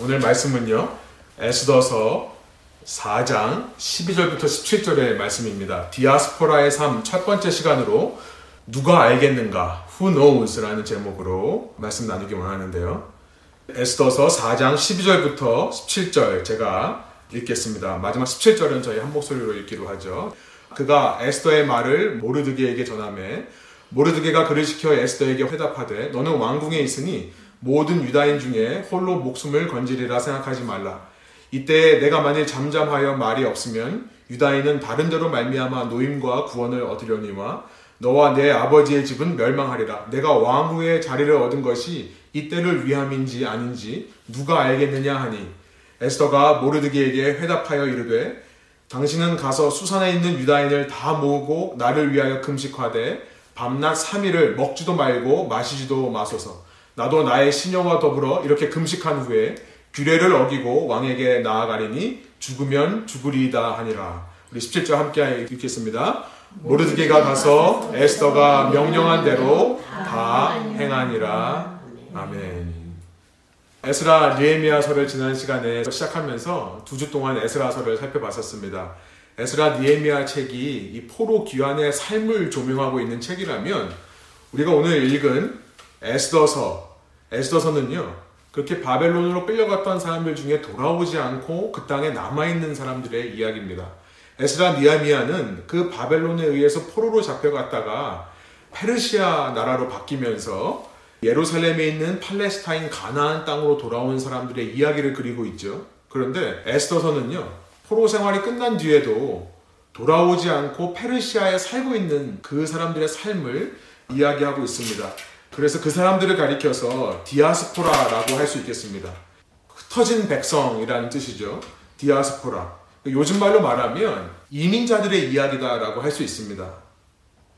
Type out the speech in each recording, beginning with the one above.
오늘 말씀은요. 에스더서 4장 12절부터 17절의 말씀입니다. 디아스포라의 삶 첫 번째 시간으로 누가 알겠는가? Who knows? 라는 제목으로 말씀 나누기 원하는데요. 에스더서 4장 12절부터 17절 제가 읽겠습니다. 마지막 17절은 저희 한 목소리로 읽기로 하죠. 그가 에스더의 말을 모르드게에게 전함에 모르드게가 그를 시켜 에스더에게 회답하되 너는 왕궁에 있으니 모든 유다인 중에 홀로 목숨을 건지리라 생각하지 말라. 이때 내가 만일 잠잠하여 말이 없으면 유다인은 다른 데로 말미암아 노임과 구원을 얻으려니와 너와 내 아버지의 집은 멸망하리라. 내가 왕후의 자리를 얻은 것이 이때를 위함인지 아닌지 누가 알겠느냐 하니 에스더가 모르드기에게 회답하여 이르되 당신은 가서 수산에 있는 유다인을 다 모으고 나를 위하여 금식하되 밤낮 3일을 먹지도 말고 마시지도 마소서. 나도 나의 신령과 더불어 이렇게 금식한 후에 규례를 어기고 왕에게 나아가리니 죽으면 죽으리이다 하니라. 우리 17절 함께 읽겠습니다. 모르드게가 가서 에스더가 명령한 대로 다 행하니라. 아멘. 에스라 니에미아서를 지난 시간에 시작하면서 두 주 동안 에스라서를 살펴봤었습니다. 에스라 니에미아 책이 이 포로 귀환의 삶을 조명하고 있는 책이라면 우리가 오늘 읽은 에스더서, 에스더서는요, 그렇게 바벨론으로 끌려갔던 사람들 중에 돌아오지 않고 그 땅에 남아있는 사람들의 이야기입니다. 에스라 니아미아는 그 바벨론에 의해서 포로로 잡혀갔다가 페르시아 나라로 바뀌면서 예루살렘에 있는 팔레스타인 가나안 땅으로 돌아온 사람들의 이야기를 그리고 있죠. 그런데 에스더서는요, 포로 생활이 끝난 뒤에도 돌아오지 않고 페르시아에 살고 있는 그 사람들의 삶을 이야기하고 있습니다. 그래서 그 사람들을 가리켜서 디아스포라라고 할 수 있겠습니다. 흩어진 백성이라는 뜻이죠. 디아스포라. 요즘 말로 말하면 이민자들의 이야기다라고 할 수 있습니다.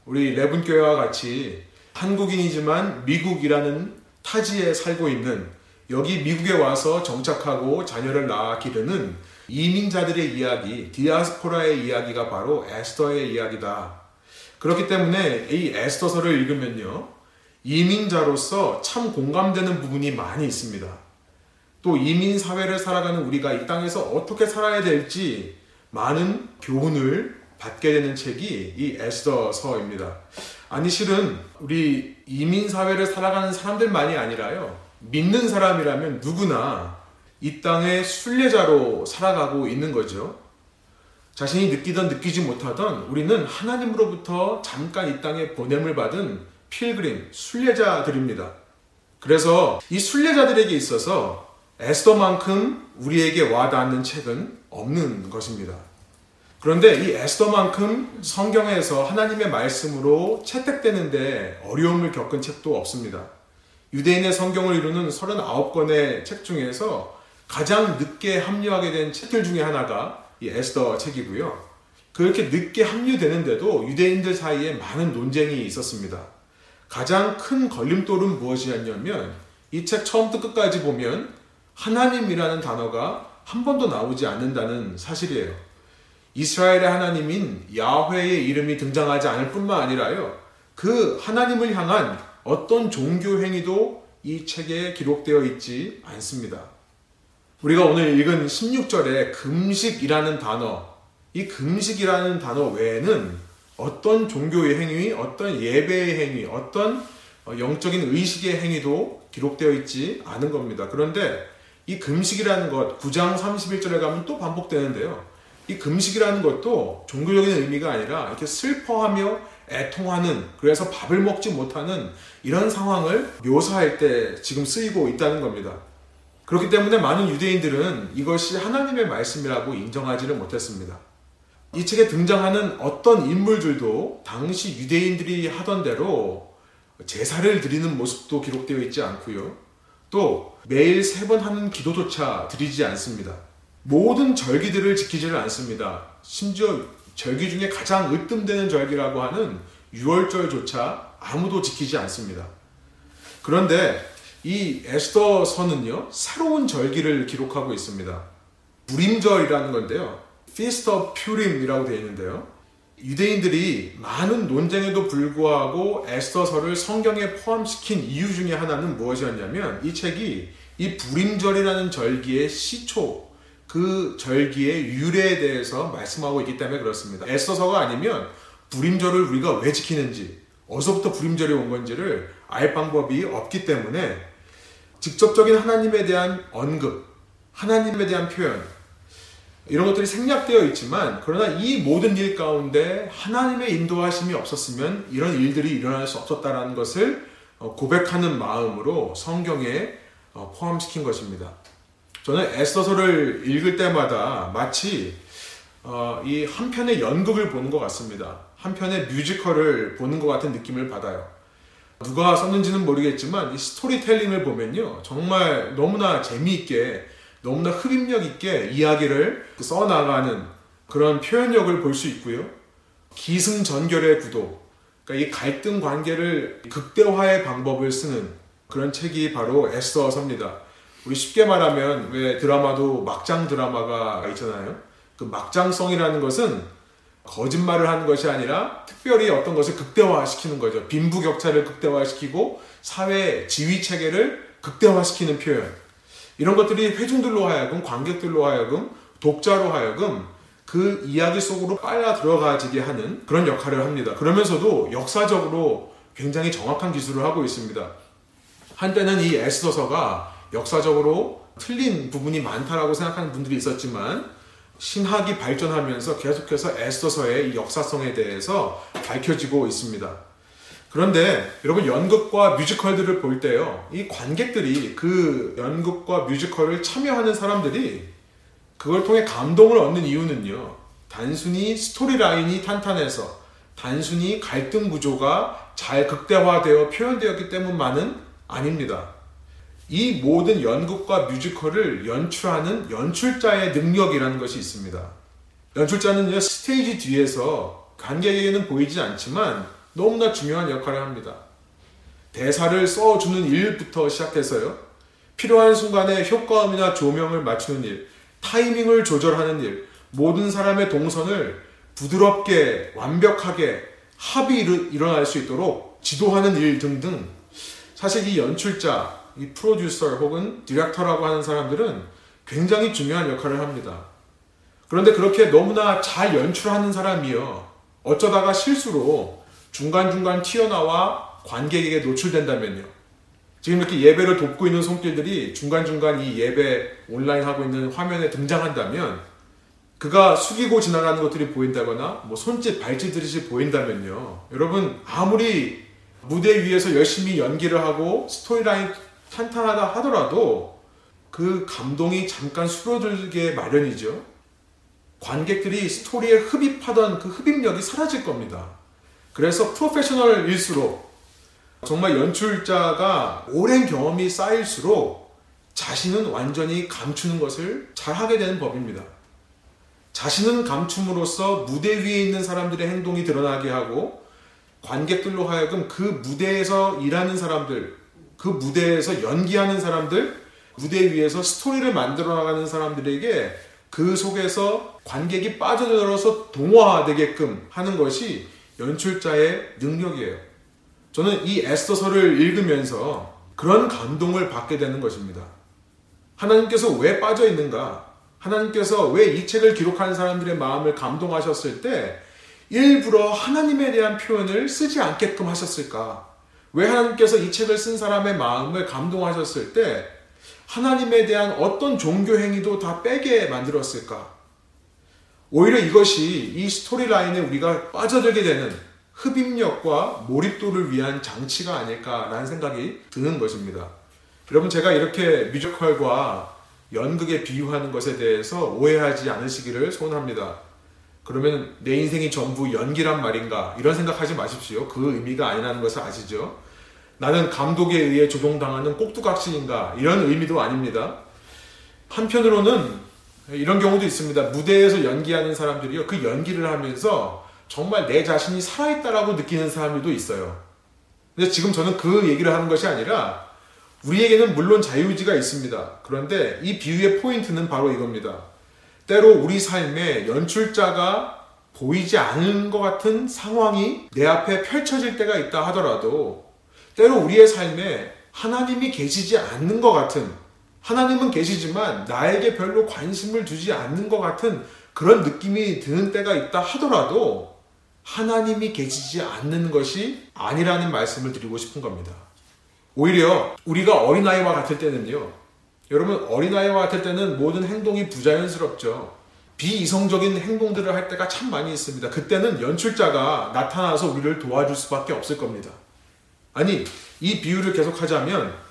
우리 레분교회와 같이 한국인이지만 미국이라는 타지에 살고 있는 여기 미국에 와서 정착하고 자녀를 낳아 기르는 이민자들의 이야기, 디아스포라의 이야기가 바로 에스더의 이야기다. 그렇기 때문에 이 에스더서를 읽으면요. 이민자로서 참 공감되는 부분이 많이 있습니다. 또 이민 사회를 살아가는 우리가 이 땅에서 어떻게 살아야 될지 많은 교훈을 받게 되는 책이 이 에스더서입니다. 아니 실은 우리 이민 사회를 살아가는 사람들만이 아니라요. 믿는 사람이라면 누구나 이 땅의 순례자로 살아가고 있는 거죠. 자신이 느끼던 느끼지 못하던 우리는 하나님으로부터 잠깐 이 땅에 보냄을 받은 필그림, 순례자들입니다. 그래서 이 순례자들에게 있어서 에스더만큼 우리에게 와닿는 책은 없는 것입니다. 그런데 이 에스더만큼 성경에서 하나님의 말씀으로 채택되는데 어려움을 겪은 책도 없습니다. 유대인의 성경을 이루는 39권의 책 중에서 가장 늦게 합류하게 된 책들 중에 하나가 이 에스더 책이고요. 그렇게 늦게 합류되는데도 유대인들 사이에 많은 논쟁이 있었습니다. 가장 큰 걸림돌은 무엇이었냐면 이 책 처음부터 끝까지 보면 하나님이라는 단어가 한 번도 나오지 않는다는 사실이에요. 이스라엘의 하나님인 야훼의 이름이 등장하지 않을 뿐만 아니라요. 그 하나님을 향한 어떤 종교 행위도 이 책에 기록되어 있지 않습니다. 우리가 오늘 읽은 16절에 금식이라는 단어, 이 금식이라는 단어 외에는 어떤 종교의 행위, 어떤 예배의 행위, 어떤 영적인 의식의 행위도 기록되어 있지 않은 겁니다. 그런데 이 금식이라는 것, 9장 31절에 가면 또 반복되는데요. 이 금식이라는 것도 종교적인 의미가 아니라 이렇게 슬퍼하며 애통하는, 그래서 밥을 먹지 못하는 이런 상황을 묘사할 때 지금 쓰이고 있다는 겁니다. 그렇기 때문에 많은 유대인들은 이것이 하나님의 말씀이라고 인정하지를 못했습니다. 이 책에 등장하는 어떤 인물들도 당시 유대인들이 하던 대로 제사를 드리는 모습도 기록되어 있지 않고요. 또 매일 세 번 하는 기도조차 드리지 않습니다. 모든 절기들을 지키지를 않습니다. 심지어 절기 중에 가장 으뜸되는 절기라고 하는 6월절조차 아무도 지키지 않습니다. 그런데 이 에스더서는요, 새로운 절기를 기록하고 있습니다. 불임절이라는 건데요. Of Purim이라고 되어 있는데요. 유대인들이 많은 논쟁에도 불구하고 에스더서를 성경에 포함시킨 이유 중에 하나는 무엇이었냐면 이 책이 이 불임절이라는 절기의 시초, 그 절기의 유래에 대해서 말씀하고 있기 때문에 그렇습니다. 애써서가 아니면 불임절을 우리가 왜 지키는지, 어디서부터 불임절이 온 건지를 알 방법이 없기 때문에 직접적인 하나님에 대한 언급, 하나님에 대한 표현, 이런 것들이 생략되어 있지만, 그러나 이 모든 일 가운데 하나님의 인도하심이 없었으면 이런 일들이 일어날 수 없었다라는 것을 어, 고백하는 마음으로 성경에 어, 포함시킨 것입니다. 저는 에스더서를 읽을 때마다 마치 어, 이 한 편의 연극을 보는 것 같습니다. 한 편의 뮤지컬을 보는 것 같은 느낌을 받아요. 누가 썼는지는 모르겠지만 이 스토리텔링을 보면요 정말 너무나 재미있게 너무나 흡입력 있게 이야기를 써나가는 그런 표현력을 볼 수 있고요 기승전결의 구도 그러니까 이 갈등 관계를 극대화의 방법을 쓰는 그런 책이 바로 에스더서입니다 우리 쉽게 말하면 왜 드라마도 막장 드라마가 있잖아요 그 막장성이라는 것은 거짓말을 하는 것이 아니라 특별히 어떤 것을 극대화시키는 거죠. 빈부격차를 극대화시키고 사회 지위 체계를 극대화시키는 표현. 이런 것들이 회중들로 하여금 관객들로 하여금 독자로 하여금 그 이야기 속으로 빨려 들어가지게 하는 그런 역할을 합니다. 그러면서도 역사적으로 굉장히 정확한 기술을 하고 있습니다. 한때는 이 에스더서가 역사적으로 틀린 부분이 많다라고 생각하는 분들이 있었지만 신학이 발전하면서 계속해서 에스더서의 역사성에 대해서 밝혀지고 있습니다. 그런데 여러분 연극과 뮤지컬들을 볼 때요, 이 관객들이 그 연극과 뮤지컬을 참여하는 사람들이 그걸 통해 감동을 얻는 이유는요, 단순히 스토리라인이 탄탄해서 단순히 갈등 구조가 잘 극대화되어 표현되었기 때문만은 아닙니다. 이 모든 연극과 뮤지컬을 연출하는 연출자의 능력이라는 것이 있습니다. 연출자는 스테이지 뒤에서 관객에게는 보이지 않지만 너무나 중요한 역할을 합니다. 대사를 써주는 일부터 시작해서요. 필요한 순간에 효과음이나 조명을 맞추는 일, 타이밍을 조절하는 일, 모든 사람의 동선을 부드럽게 완벽하게 합이 일어날 수 있도록 지도하는 일 등등 사실 이 연출자, 이 프로듀서 혹은 디렉터라고 하는 사람들은 굉장히 중요한 역할을 합니다. 그런데 그렇게 너무나 잘 연출하는 사람이요. 어쩌다가 실수로 중간중간 튀어나와 관객에게 노출된다면요. 지금 이렇게 예배를 돕고 있는 손길들이 중간중간 이 예배 온라인 하고 있는 화면에 등장한다면 그가 숙이고 지나가는 것들이 보인다거나 뭐 손짓 발짓 들이 보인다면요. 여러분 아무리 무대 위에서 열심히 연기를 하고 스토리라인 탄탄하다 하더라도 그 감동이 잠깐 수로들게 마련이죠. 관객들이 스토리에 흡입하던 그 흡입력이 사라질 겁니다. 그래서 프로페셔널일수록 정말 연출자가 오랜 경험이 쌓일수록 자신은 완전히 감추는 것을 잘 하게 되는 법입니다. 자신은 감춤으로써 무대 위에 있는 사람들의 행동이 드러나게 하고 관객들로 하여금 그 무대에서 일하는 사람들, 그 무대에서 연기하는 사람들, 무대 위에서 스토리를 만들어 나가는 사람들에게 그 속에서 관객이 빠져들어서 동화되게끔 하는 것이 연출자의 능력이에요. 저는 이 에스더서를 읽으면서 그런 감동을 받게 되는 것입니다. 하나님께서 왜 빠져 있는가? 하나님께서 왜 이 책을 기록하는 사람들의 마음을 감동하셨을 때 일부러 하나님에 대한 표현을 쓰지 않게끔 하셨을까? 왜 하나님께서 이 책을 쓴 사람의 마음을 감동하셨을 때 하나님에 대한 어떤 종교 행위도 다 빼게 만들었을까? 오히려 이것이 이 스토리라인에 우리가 빠져들게 되는 흡입력과 몰입도를 위한 장치가 아닐까라는 생각이 드는 것입니다. 여러분 제가 이렇게 뮤지컬과 연극에 비유하는 것에 대해서 오해하지 않으시기를 소원합니다. 그러면 내 인생이 전부 연기란 말인가 이런 생각하지 마십시오. 그 의미가 아니라는 것을 아시죠? 나는 감독에 의해 조종당하는 꼭두각시인가 이런 의미도 아닙니다. 한편으로는 이런 경우도 있습니다. 무대에서 연기하는 사람들이요. 그 연기를 하면서 정말 내 자신이 살아있다라고 느끼는 사람들도 있어요. 근데 지금 저는 그 얘기를 하는 것이 아니라 우리에게는 물론 자유의지가 있습니다. 그런데 이 비유의 포인트는 바로 이겁니다. 때로 우리 삶에 연출자가 보이지 않는 것 같은 상황이 내 앞에 펼쳐질 때가 있다 하더라도 때로 우리의 삶에 하나님이 계시지 않는 것 같은 하나님은 계시지만 나에게 별로 관심을 두지 않는 것 같은 그런 느낌이 드는 때가 있다 하더라도 하나님이 계시지 않는 것이 아니라는 말씀을 드리고 싶은 겁니다. 오히려 우리가 어린아이와 같을 때는요. 여러분 어린아이와 같을 때는 모든 행동이 부자연스럽죠. 비이성적인 행동들을 할 때가 참 많이 있습니다. 그때는 연출자가 나타나서 우리를 도와줄 수밖에 없을 겁니다. 아니, 이 비유를 계속하자면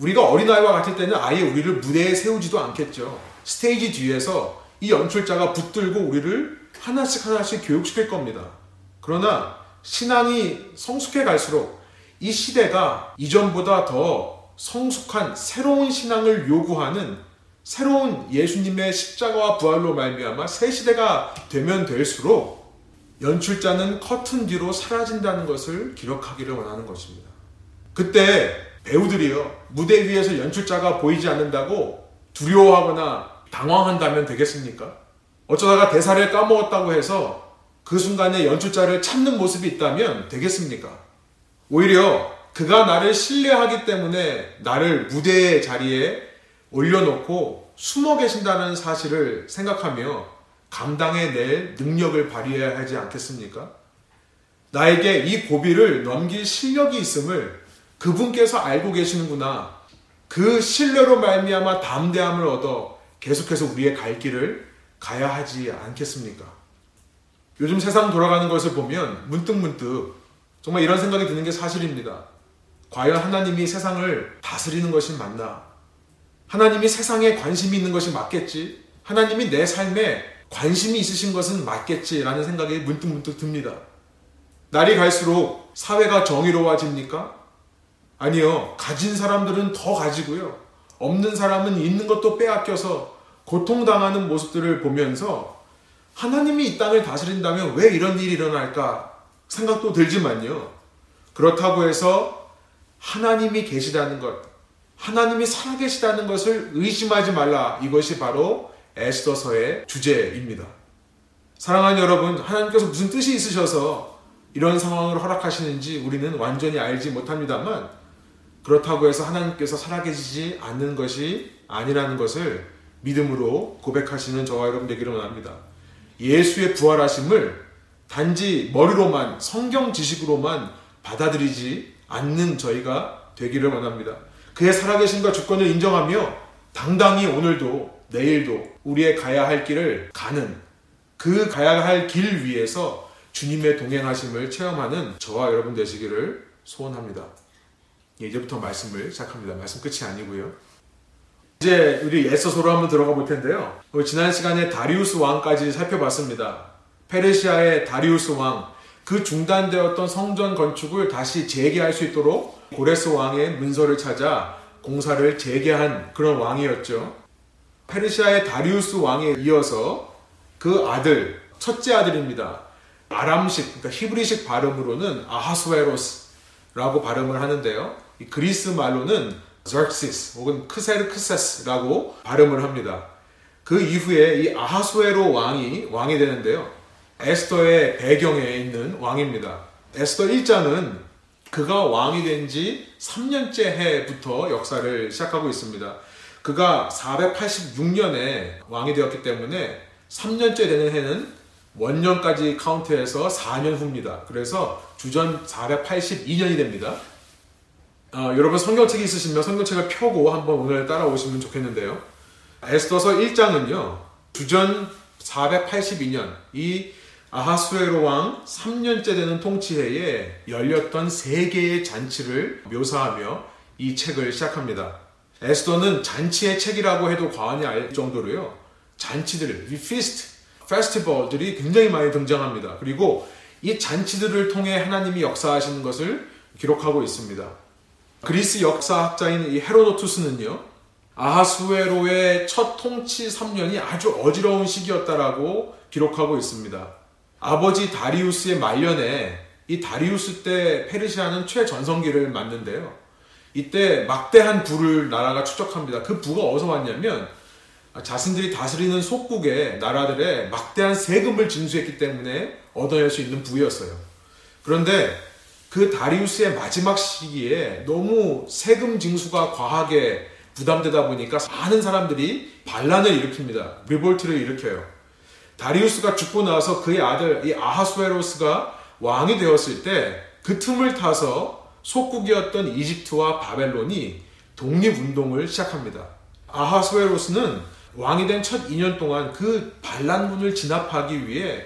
우리가 어린아이와 같을 때는 아예 우리를 무대에 세우지도 않겠죠. 스테이지 뒤에서 이 연출자가 붙들고 우리를 하나씩 하나씩 교육시킬 겁니다. 그러나 신앙이 성숙해 갈수록 이 시대가 이전보다 더 성숙한 새로운 신앙을 요구하는 새로운 예수님의 십자가와 부활로 말미암아 새 시대가 되면 될수록 연출자는 커튼 뒤로 사라진다는 것을 기록하기를 원하는 것입니다. 그때 배우들이요 무대 위에서 연출자가 보이지 않는다고 두려워하거나 당황한다면 되겠습니까? 어쩌다가 대사를 까먹었다고 해서 그 순간에 연출자를 찾는 모습이 있다면 되겠습니까? 오히려 그가 나를 신뢰하기 때문에 나를 무대의 자리에 올려놓고 숨어 계신다는 사실을 생각하며 감당해낼 능력을 발휘해야 하지 않겠습니까? 나에게 이 고비를 넘길 실력이 있음을 그분께서 알고 계시는구나. 그 신뢰로 말미암아 담대함을 얻어 계속해서 우리의 갈 길을 가야 하지 않겠습니까? 요즘 세상 돌아가는 것을 보면 문득 문득 정말 이런 생각이 드는 게 사실입니다. 과연 하나님이 세상을 다스리는 것이 맞나? 하나님이 세상에 관심이 있는 것이 맞겠지? 하나님이 내 삶에 관심이 있으신 것은 맞겠지라는 생각이 문득문득 듭니다. 날이 갈수록 사회가 정의로워집니까? 아니요. 가진 사람들은 더 가지고요. 없는 사람은 있는 것도 빼앗겨서 고통당하는 모습들을 보면서 하나님이 이 땅을 다스린다면 왜 이런 일이 일어날까 생각도 들지만요. 그렇다고 해서 하나님이 계시다는 것, 하나님이 살아계시다는 것을 의심하지 말라. 이것이 바로 에스더서의 주제입니다. 사랑하는 여러분, 하나님께서 무슨 뜻이 있으셔서 이런 상황을 허락하시는지 우리는 완전히 알지 못합니다만 그렇다고 해서 하나님께서 살아계시지 않는 것이 아니라는 것을 믿음으로 고백하시는 저와 여러분 되기를 원합니다. 예수의 부활하심을 단지 머리로만 성경 지식으로만 받아들이지 않는 저희가 되기를 원합니다. 그의 살아계신과 주권을 인정하며 당당히 오늘도 내일도 우리의 가야 할 길을 가는 그 가야 할 길 위에서 주님의 동행하심을 체험하는 저와 여러분 되시기를 소원합니다. 예, 이제부터 말씀을 시작합니다. 말씀 끝이 아니고요. 이제 우리 에서소로 한번 들어가 볼 텐데요. 지난 시간에 다리우스 왕까지 살펴봤습니다. 페르시아의 다리우스 왕, 그 중단되었던 성전 건축을 다시 재개할 수 있도록 고레스 왕의 문서를 찾아 공사를 재개한 그런 왕이었죠. 페르시아의 다리우스 왕에 이어서 그 아들, 첫째 아들입니다. 아람식, 그러니까 히브리식 발음으로는 아하스웨로스라고 발음을 하는데요. 그리스 말로는 저크시스 혹은 크세르크세스라고 발음을 합니다. 그 이후에 이 아하스웨로 왕이 왕이 되는데요. 에스더의 배경에 있는 왕입니다. 에스더 1장은 그가 왕이 된 지 3년째 해부터 역사를 시작하고 있습니다. 그가 486년에 왕이 되었기 때문에 3년째 되는 해는 원년까지 카운트해서 4년 후입니다. 그래서 주전 482년이 됩니다. 어, 여러분 성경책이 있으시면 성경책을 펴고 한번 오늘 따라오시면 좋겠는데요. 에스더서 1장은요. 주전 482년 이 아하수에로 왕 3년째 되는 통치해에 열렸던 세 개의 잔치를 묘사하며 이 책을 시작합니다. 에스더는 잔치의 책이라고 해도 과언이 아닐 정도로요. 잔치들, 이 feast, 페스티벌들이 굉장히 많이 등장합니다. 그리고 이 잔치들을 통해 하나님이 역사하시는 것을 기록하고 있습니다. 그리스 역사학자인 이 헤로도투스는요. 아하수에로의 첫 통치 3년이 아주 어지러운 시기였다라고 기록하고 있습니다. 아버지 다리우스의 말년에 이 다리우스 때 페르시아는 최전성기를 맞는데요. 이때 막대한 부를 나라가 추적합니다. 그 부가 어디서 왔냐면 자신들이 다스리는 속국의 나라들의 막대한 세금을 징수했기 때문에 얻어낼 수 있는 부였어요. 그런데 그 다리우스의 마지막 시기에 너무 세금 징수가 과하게 부담되다 보니까 많은 사람들이 반란을 일으킵니다. 리볼트를 일으켜요. 다리우스가 죽고 나서 그의 아들 이 아하수에로스가 왕이 되었을 때 그 틈을 타서 속국이었던 이집트와 바벨론이 독립운동을 시작합니다. 아하수에로스는 왕이 된 첫 2년 동안 그 반란군을 진압하기 위해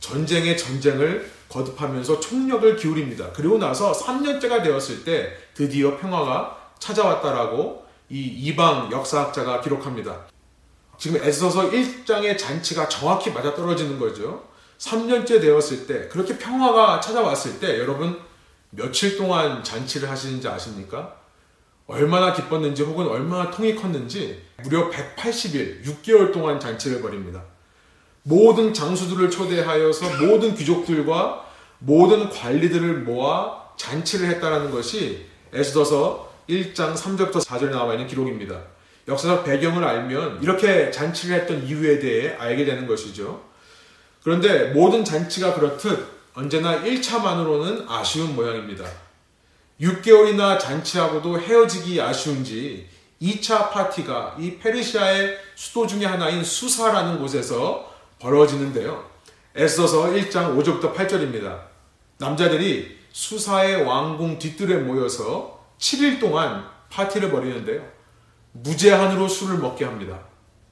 전쟁의 전쟁을 거듭하면서 총력을 기울입니다. 그리고 나서 3년째가 되었을 때 드디어 평화가 찾아왔다라고 이 이방 역사학자가 기록합니다. 지금 에서서 1장의 잔치가 정확히 맞아떨어지는 거죠. 3년째 되었을 때 그렇게 평화가 찾아왔을 때 여러분 며칠 동안 잔치를 하시는지 아십니까? 얼마나 기뻤는지 혹은 얼마나 통이 컸는지 무려 180일, 6개월 동안 잔치를 벌입니다. 모든 장수들을 초대하여서 모든 귀족들과 모든 관리들을 모아 잔치를 했다라는 것이 에스더서 1장 3절부터 4절에 나와 있는 기록입니다. 역사적 배경을 알면 이렇게 잔치를 했던 이유에 대해 알게 되는 것이죠. 그런데 모든 잔치가 그렇듯 언제나 1차만으로는 아쉬운 모양입니다. 6개월이나 잔치하고도 헤어지기 아쉬운지 2차 파티가 이 페르시아의 수도 중의 하나인 수사라는 곳에서 벌어지는데요. 애써서 1장 5절부터 8절입니다. 남자들이 수사의 왕궁 뒤뜰에 모여서 7일 동안 파티를 벌이는데요. 무제한으로 술을 먹게 합니다.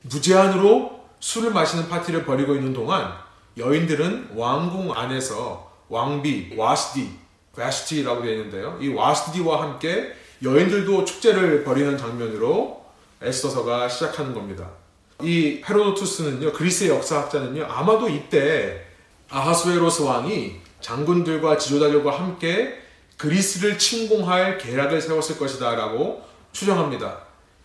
무제한으로 술을 마시는 파티를 벌이고 있는 동안 여인들은 왕궁 안에서 왕비, 와스디, 베스티라고 되어 있는데요. 이 와스디와 함께 여인들도 축제를 벌이는 장면으로 에스더서가 시작하는 겁니다. 이 헤로도투스는요, 그리스의 역사학자는요, 아마도 이때 아하수에로스 왕이 장군들과 지도자들과 함께 그리스를 침공할 계략을 세웠을 것이다 라고 추정합니다.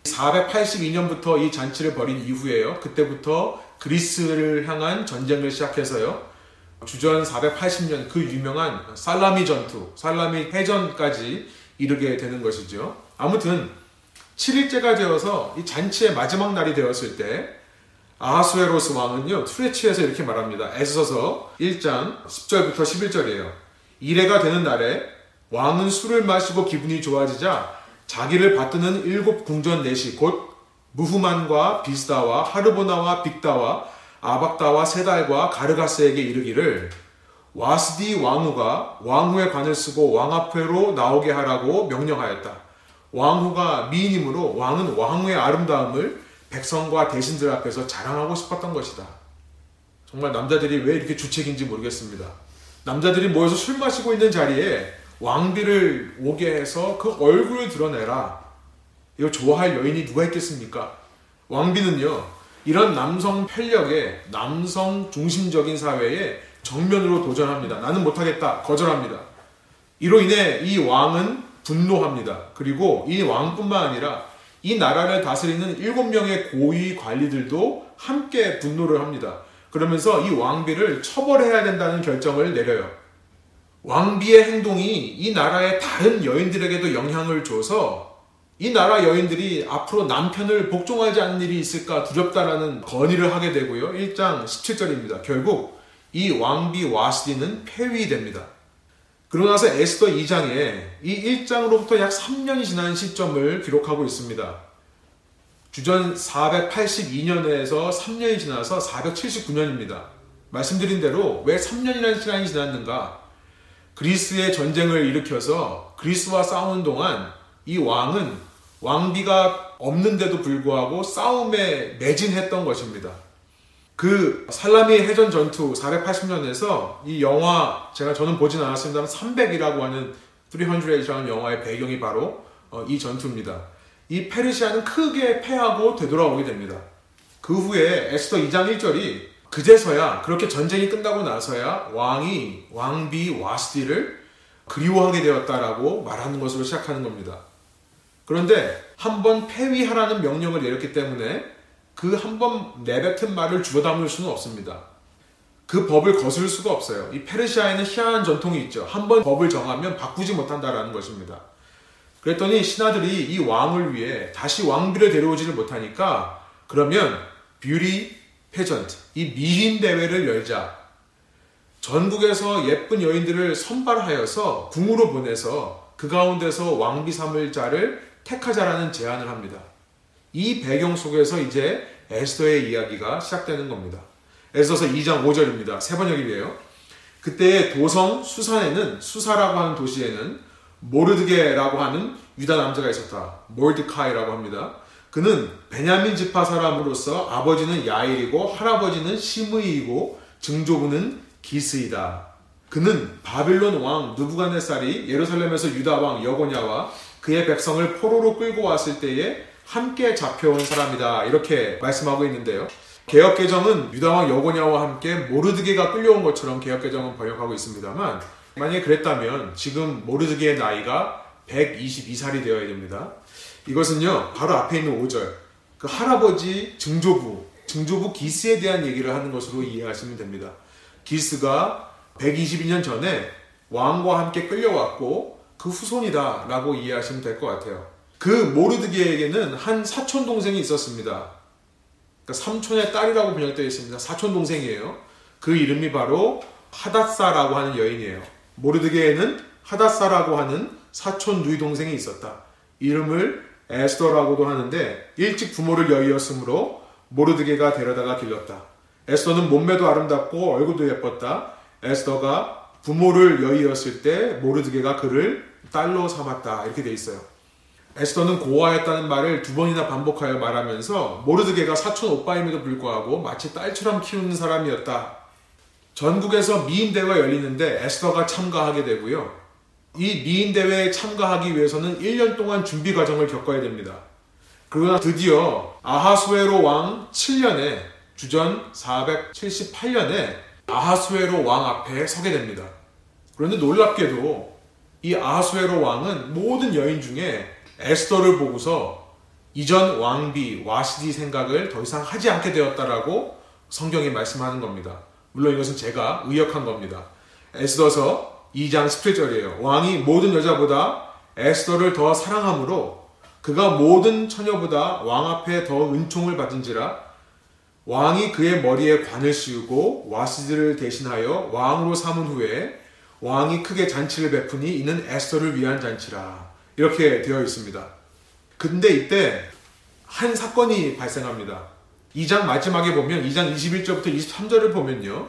482년부터 이 잔치를 벌인 이후에요. 그때부터 그리스를 향한 전쟁을 시작해서요. 주전 480년 그 유명한 살라미 전투, 살라미 해전까지 이르게 되는 것이죠. 아무튼 7일째가 되어서 이 잔치의 마지막 날이 되었을 때 아하수에로스 왕은요 투레치에서 이렇게 말합니다. 에스서서 1장 10절부터 11절이에요. 이래가 되는 날에 왕은 술을 마시고 기분이 좋아지자 자기를 받드는 일곱 궁전 넷이 곧 무후만과 비스다와 하르보나와 빅다와 아박다와 세달과 가르가스에게 이르기를 와스디 왕후가 왕후의 관을 쓰고 왕 앞으로 나오게 하라고 명령하였다. 왕후가 미인이므로 왕은 왕후의 아름다움을 백성과 대신들 앞에서 자랑하고 싶었던 것이다. 정말 남자들이 왜 이렇게 주책인지 모르겠습니다. 남자들이 모여서 술 마시고 있는 자리에 왕비를 오게 해서 그 얼굴을 드러내라. 이거 좋아할 여인이 누가 있겠습니까? 왕비는요, 이런 남성 편력에 남성 중심적인 사회에 정면으로 도전합니다. 나는 못하겠다. 거절합니다. 이로 인해 이 왕은 분노합니다. 그리고 이 왕뿐만 아니라 이 나라를 다스리는 일곱 명의 고위 관리들도 함께 분노를 합니다. 그러면서 이 왕비를 처벌해야 된다는 결정을 내려요. 왕비의 행동이 이 나라의 다른 여인들에게도 영향을 줘서 이 나라 여인들이 앞으로 남편을 복종하지 않는 일이 있을까 두렵다라는 건의를 하게 되고요. 1장 17절입니다. 결국 이 왕비 와스디는 폐위됩니다. 그러고 나서 에스더 2장에 이 1장으로부터 약 3년이 지난 시점을 기록하고 있습니다. 주전 482년에서 3년이 지나서 479년입니다. 말씀드린 대로 왜 3년이라는 시간이 지났는가? 그리스의 전쟁을 일으켜서 그리스와 싸우는 동안 이 왕은 왕비가 없는데도 불구하고 싸움에 매진했던 것입니다. 그 살라미 해전 전투 480년에서 이 영화 제가 저는 보진 않았습니다만 300이라고 하는 300이라는 영화의 배경이 바로 어, 이 전투입니다. 이 페르시아는 크게 패하고 되돌아오게 됩니다. 그 후에 에스더 2장 1절이 그제서야 그렇게 전쟁이 끝나고 나서야 왕이 왕비 와스디를 그리워하게 되었다라고 말하는 것으로 시작하는 겁니다. 그런데 한번 폐위하라는 명령을 내렸기 때문에 그 한 번 내뱉은 말을 주워 담을 수는 없습니다. 그 법을 거스를 수가 없어요. 이 페르시아에는 희한한 전통이 있죠. 한 번 법을 정하면 바꾸지 못한다라는 것입니다. 그랬더니 신하들이 이 왕을 위해 다시 왕비를 데려오지를 못하니까 그러면 beauty pageant, 이 미인 대회를 열자. 전국에서 예쁜 여인들을 선발하여서 궁으로 보내서 그 가운데서 왕비 삼을 자를 택하자라는 제안을 합니다. 이 배경 속에서 이제 에스더의 이야기가 시작되는 겁니다. 에스더서 2장 5절입니다. 새번역이에요. 그때 도성 수산에는 수사라고 하는 도시에는 모르드게라고 하는 유다 남자가 있었다. Mordecai라고 합니다. 그는 베냐민 지파 사람으로서 아버지는 야일이고 할아버지는 시므이이고 증조부는 기스이다. 그는 바빌론 왕 누부갓네살이 예루살렘에서 유다 왕 여고냐와 그의 백성을 포로로 끌고 왔을 때에 함께 잡혀온 사람이다. 이렇게 말씀하고 있는데요. 개혁 개정은 유다왕 여고냐와 함께 모르드게가 끌려온 것처럼 개혁 개정은 번역하고 있습니다만 만약에 그랬다면 지금 모르드게의 나이가 122살이 되어야 됩니다. 이것은요 바로 앞에 있는 5절 그 할아버지 증조부 증조부 기스에 대한 얘기를 하는 것으로 이해하시면 됩니다. 기스가 122년 전에 왕과 함께 끌려왔고 그 후손이다 라고 이해하시면 될 것 같아요. 그 모르드게에게는 한 사촌 동생이 있었습니다. 그러니까 삼촌의 딸이라고 번역되어 있습니다. 사촌 동생이에요. 그 이름이 바로 하닷사라고 하는 여인이에요. 모르드게에는 하닷사라고 하는 사촌 누이 동생이 있었다. 이름을 에스더라고도 하는데 일찍 부모를 여의었으므로 모르드게가 데려다가 길렀다. 에스더는 몸매도 아름답고 얼굴도 예뻤다. 에스더가 부모를 여의었을 때 모르드게가 그를 딸로 삼았다. 이렇게 돼 있어요. 에스더는 고아였다는 말을 두 번이나 반복하여 말하면서 모르드게가 사촌 오빠임에도 불구하고 마치 딸처럼 키우는 사람이었다. 전국에서 미인 대회가 열리는데 에스더가 참가하게 되고요. 이 미인 대회에 참가하기 위해서는 1년 동안 준비 과정을 겪어야 됩니다. 그러나 드디어 아하수에로 왕 7년에 주전 478년에 아하수에로 왕 앞에 서게 됩니다. 그런데 놀랍게도 이 아하수에로 왕은 모든 여인 중에 에스더를 보고서 이전 왕비 와시디 생각을 더 이상 하지 않게 되었다라고 성경이 말씀하는 겁니다. 물론 이것은 제가 의역한 겁니다. 에스더서 2장 17절이에요. 왕이 모든 여자보다 에스더를 더 사랑하므로 그가 모든 처녀보다 왕 앞에 더 은총을 받은지라 왕이 그의 머리에 관을 씌우고 와시디를 대신하여 왕으로 삼은 후에 왕이 크게 잔치를 베푸니 이는 에스더를 위한 잔치라. 이렇게 되어 있습니다. 근데 이때 한 사건이 발생합니다. 2장 마지막에 보면 2장 21절부터 23절을 보면요.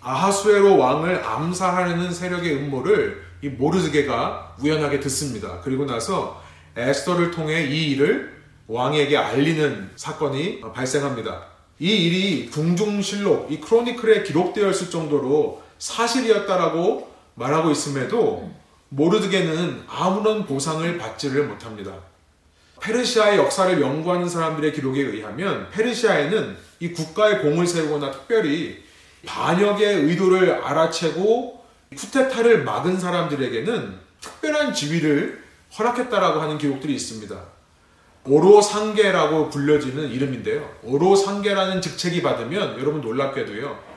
아하수에로 왕을 암살하려는 세력의 음모를 이 모르드게가 우연하게 듣습니다. 그리고 나서 에스더를 통해 이 일을 왕에게 알리는 사건이 발생합니다. 이 일이 궁중실록, 이 크로니클에 기록되어 있을 정도로 사실이었다라고 말하고 있음에도 모르드게는 아무런 보상을 받지를 못합니다. 페르시아의 역사를 연구하는 사람들의 기록에 의하면 페르시아에는 이 국가의 공을 세우거나 특별히 반역의 의도를 알아채고 쿠데타를 막은 사람들에게는 특별한 지위를 허락했다라고 하는 기록들이 있습니다. 오로상계라고 불려지는 이름인데요. 오로상계라는 직책이 받으면 여러분 놀랍게도요.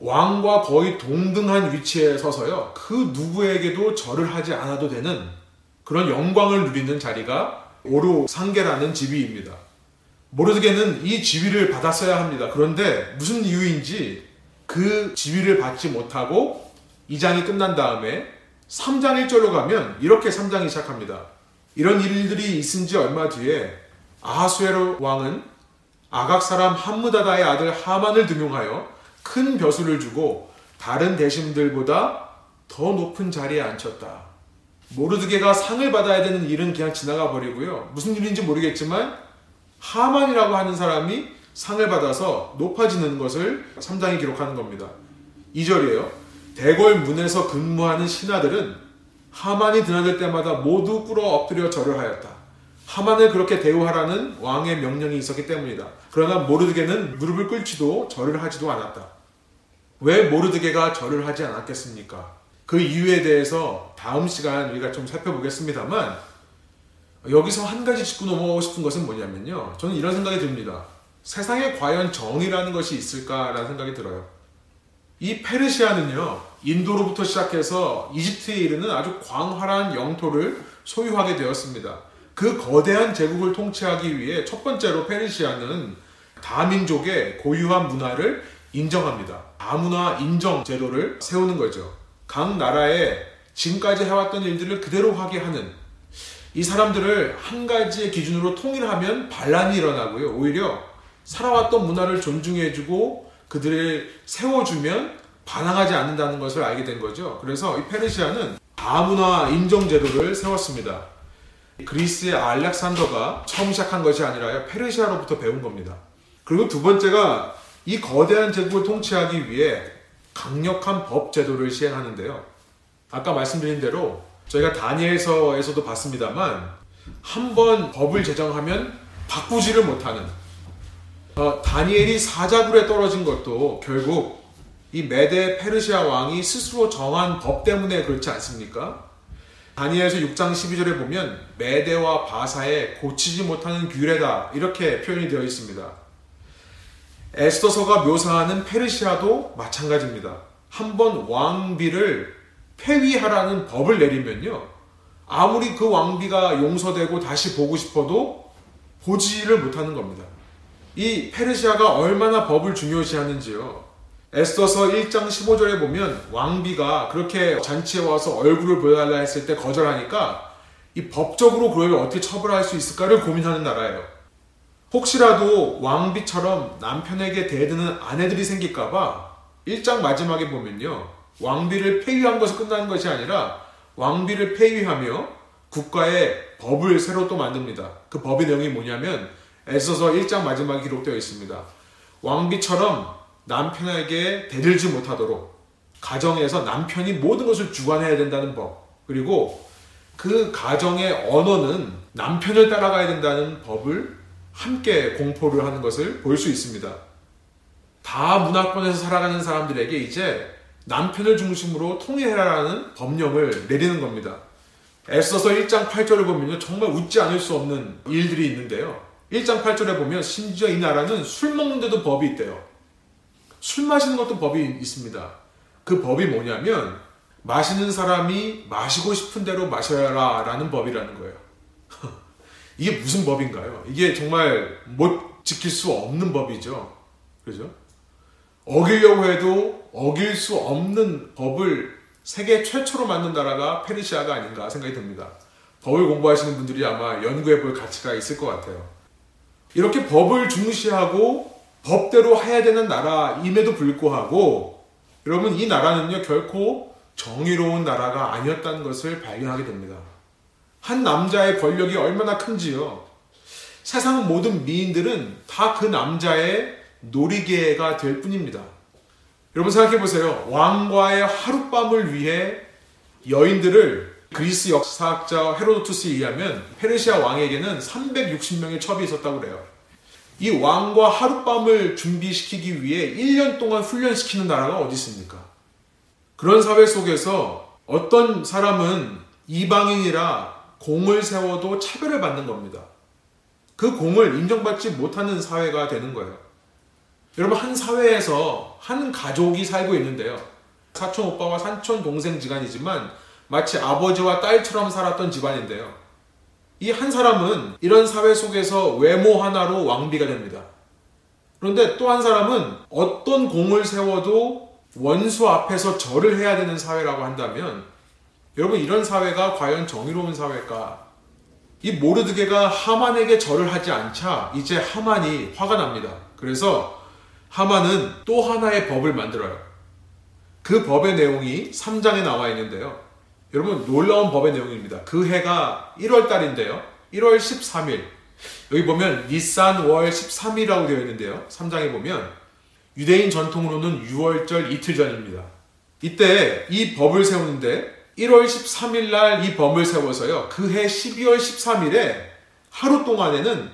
왕과 거의 동등한 위치에 서서요. 그 누구에게도 절을 하지 않아도 되는 그런 영광을 누리는 자리가 오로 상계라는 지위입니다. 모르드게는 이 지위를 받았어야 합니다. 그런데 무슨 이유인지 그 지위를 받지 못하고 2장이 끝난 다음에 3장 1절로 가면 이렇게 3장이 시작합니다. 이런 일들이 있은 지 얼마 뒤에 아하수에로 왕은 아각 사람 함무다다의 아들 하만을 등용하여 큰 벼슬을 주고 다른 대신들보다 더 높은 자리에 앉혔다. 모르드게가 상을 받아야 되는 일은 그냥 지나가 버리고요. 무슨 일인지 모르겠지만 하만이라고 하는 사람이 상을 받아서 높아지는 것을 3장이 기록하는 겁니다. 2절이에요. 대궐 문에서 근무하는 신하들은 하만이 드나들 때마다 모두 꿇어 엎드려 절을 하였다. 하만을 그렇게 대우하라는 왕의 명령이 있었기 때문이다. 그러나 모르드게는 무릎을 꿇지도 절을 하지도 않았다. 왜 모르드게가 절을 하지 않았겠습니까? 그 이유에 대해서 다음 시간 우리가 좀 살펴보겠습니다만 여기서 한 가지 짚고 넘어가고 싶은 것은 뭐냐면요. 저는 이런 생각이 듭니다. 세상에 과연 정이라는 것이 있을까라는 생각이 들어요. 이 페르시아는요, 인도로부터 시작해서 이집트에 이르는 아주 광활한 영토를 소유하게 되었습니다. 그 거대한 제국을 통치하기 위해 첫 번째로 페르시아는 다민족의 고유한 문화를 인정합니다. 다문화 인정 제도를 세우는 거죠. 각 나라에 지금까지 해왔던 일들을 그대로 하게 하는 이 사람들을 한 가지의 기준으로 통일하면 반란이 일어나고요. 오히려 살아왔던 문화를 존중해주고 그들을 세워주면 반항하지 않는다는 것을 알게 된 거죠. 그래서 이 페르시아는 다문화 인정 제도를 세웠습니다. 그리스의 알렉산더가 처음 시작한 것이 아니라 페르시아로부터 배운 겁니다. 그리고 두 번째가 이 거대한 제국을 통치하기 위해 강력한 법 제도를 시행하는데요. 아까 말씀드린 대로 저희가 다니엘서에서도 봤습니다만 한 번 법을 제정하면 바꾸지를 못하는 어, 다니엘이 사자굴에 떨어진 것도 결국 이 메데 페르시아 왕이 스스로 정한 법 때문에 그렇지 않습니까? 다니엘서 6장 12절에 보면 메데와 바사에 고치지 못하는 규례다 이렇게 표현이 되어 있습니다. 에스더서가 묘사하는 페르시아도 마찬가지입니다. 한번 왕비를 폐위하라는 법을 내리면요. 아무리 그 왕비가 용서되고 다시 보고 싶어도 보지를 못하는 겁니다. 이 페르시아가 얼마나 법을 중요시하는지요. 에스더서 1장 15절에 보면 왕비가 그렇게 잔치에 와서 얼굴을 보여달라 했을 때 거절하니까 이 법적으로 그를 어떻게 처벌할 수 있을까를 고민하는 나라예요. 혹시라도 왕비처럼 남편에게 대드는 아내들이 생길까봐 1장 마지막에 보면요. 왕비를 폐위한 것이 끝나는 것이 아니라 왕비를 폐위하며 국가의 법을 새로 또 만듭니다. 그 법의 내용이 뭐냐면 에서서 1장 마지막에 기록되어 있습니다. 왕비처럼 남편에게 대들지 못하도록 가정에서 남편이 모든 것을 주관해야 된다는 법 그리고 그 가정의 언어는 남편을 따라가야 된다는 법을 함께 공포를 하는 것을 볼 수 있습니다. 다 문화권에서 살아가는 사람들에게 이제 남편을 중심으로 통일해라라는 법령을 내리는 겁니다. 애써서 1장 8절을 보면 정말 웃지 않을 수 없는 일들이 있는데요. 1장 8절에 보면 심지어 이 나라는 술 먹는데도 법이 있대요. 술 마시는 것도 법이 있습니다. 그 법이 뭐냐면 마시는 사람이 마시고 싶은 대로 마셔라 라는 법이라는 거예요. 이게 무슨 법인가요? 이게 정말 못 지킬 수 없는 법이죠. 그죠? 어기려고 해도 어길 수 없는 법을 세계 최초로 만든 나라가 페르시아가 아닌가 생각이 듭니다. 법을 공부하시는 분들이 아마 연구해 볼 가치가 있을 것 같아요. 이렇게 법을 중시하고 법대로 해야 되는 나라임에도 불구하고 여러분 이 나라는요 결코 정의로운 나라가 아니었다는 것을 발견하게 됩니다. 한 남자의 권력이 얼마나 큰지요. 세상 모든 미인들은 다 그 남자의 놀이개가 될 뿐입니다. 여러분 생각해 보세요. 왕과의 하룻밤을 위해 여인들을 그리스 역사학자 헤로도투스에 의하면 페르시아 왕에게는 360명의 첩이 있었다고 그래요. 이 왕과 하룻밤을 준비시키기 위해 1년 동안 훈련시키는 나라가 어디 있습니까? 그런 사회 속에서 어떤 사람은 이방인이라 공을 세워도 차별을 받는 겁니다. 그 공을 인정받지 못하는 사회가 되는 거예요. 여러분, 한 사회에서 한 가족이 살고 있는데요. 사촌 오빠와 사촌 동생 지간이지만 마치 아버지와 딸처럼 살았던 집안인데요. 이 한 사람은 이런 사회 속에서 외모 하나로 왕비가 됩니다. 그런데 또 한 사람은 어떤 공을 세워도 원수 앞에서 절을 해야 되는 사회라고 한다면 여러분 이런 사회가 과연 정의로운 사회일까? 이 모르드게가 하만에게 절을 하지 않자 이제 하만이 화가 납니다. 그래서 하만은 또 하나의 법을 만들어요. 그 법의 내용이 3장에 나와 있는데요. 여러분 놀라운 법의 내용입니다. 그 해가 1월 달인데요. 1월 13일. 여기 보면 니산 월 13일이라고 되어 있는데요. 3장에 보면 유대인 전통으로는 6월절 이틀 전입니다. 이때 이 법을 세우는데 1월 13일 날 이 법을 세워서요. 그 해 12월 13일에 하루 동안에는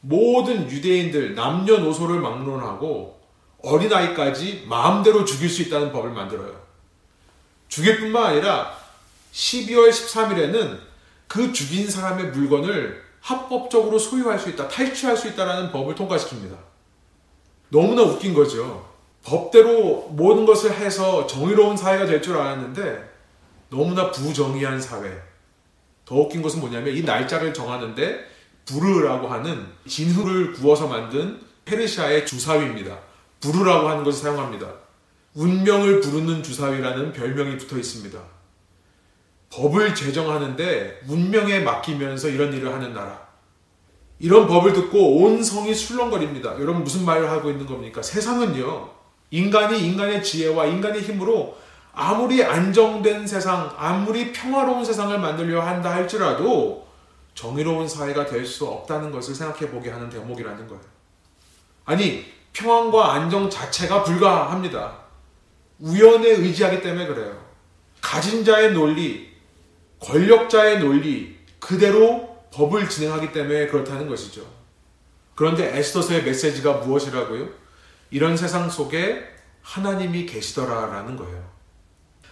모든 유대인들 남녀노소를 막론하고 어린아이까지 마음대로 죽일 수 있다는 법을 만들어요. 죽일 뿐만 아니라 12월 13일에는 그 죽인 사람의 물건을 합법적으로 소유할 수 있다, 탈취할 수 있다라는 법을 통과시킵니다. 너무나 웃긴 거죠. 법대로 모든 것을 해서 정의로운 사회가 될 줄 알았는데 너무나 부정의한 사회. 더 웃긴 것은 뭐냐면 이 날짜를 정하는데 부르라고 하는 진흙을 구워서 만든 페르시아의 주사위입니다. 부르라고 하는 것을 사용합니다. 운명을 부르는 주사위라는 별명이 붙어 있습니다. 법을 제정하는데 운명에 맡기면서 이런 일을 하는 나라. 이런 법을 듣고 온 성이 술렁거립니다. 여러분 무슨 말을 하고 있는 겁니까? 세상은요. 인간이 인간의 지혜와 인간의 힘으로 아무리 안정된 세상, 아무리 평화로운 세상을 만들려 한다 할지라도 정의로운 사회가 될 수 없다는 것을 생각해 보게 하는 대목이라는 거예요. 아니, 평안과 안정 자체가 불가합니다. 우연에 의지하기 때문에 그래요. 가진 자의 논리, 권력자의 논리, 그대로 법을 진행하기 때문에 그렇다는 것이죠. 그런데 에스더서의 메시지가 무엇이라고요? 이런 세상 속에 하나님이 계시더라라는 거예요.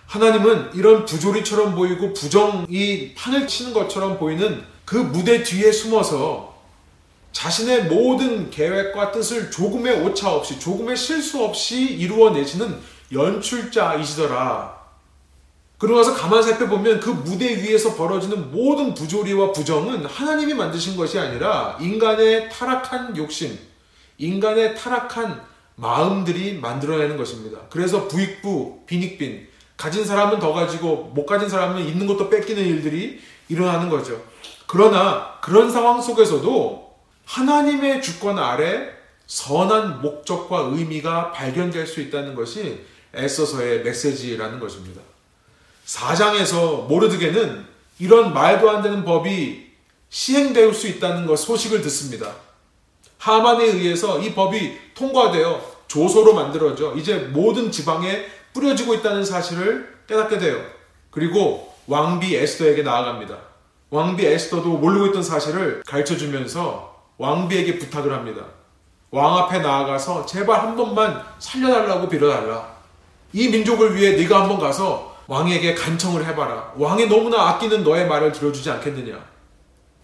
하나님은 이런 부조리처럼 보이고 부정이 판을 치는 것처럼 보이는 그 무대 뒤에 숨어서 자신의 모든 계획과 뜻을 조금의 오차 없이 조금의 실수 없이 이루어내시는 연출자이시더라. 그러고 나서 가만 살펴보면 그 무대 위에서 벌어지는 모든 부조리와 부정은 하나님이 만드신 것이 아니라 인간의 타락한 욕심, 인간의 타락한 마음들이 만들어내는 것입니다. 그래서 부익부, 빈익빈, 가진 사람은 더 가지고 못 가진 사람은 있는 것도 뺏기는 일들이 일어나는 거죠. 그러나 그런 상황 속에서도 하나님의 주권 아래 선한 목적과 의미가 발견될 수 있다는 것이 애써서의 메시지라는 것입니다. 4장에서 모르드게는 이런 말도 안 되는 법이 시행될 수 있다는 것 소식을 듣습니다. 하만에 의해서 이 법이 통과되어 조소로 만들어져 이제 모든 지방에 뿌려지고 있다는 사실을 깨닫게 돼요. 그리고 왕비 에스더에게 나아갑니다. 왕비 에스더도 모르고 있던 사실을 가르쳐 주면서 왕비에게 부탁을 합니다. 왕 앞에 나아가서 제발 한 번만 살려달라고 빌어달라. 이 민족을 위해 네가 한번 가서 왕에게 간청을 해봐라. 왕이 너무나 아끼는 너의 말을 들어주지 않겠느냐.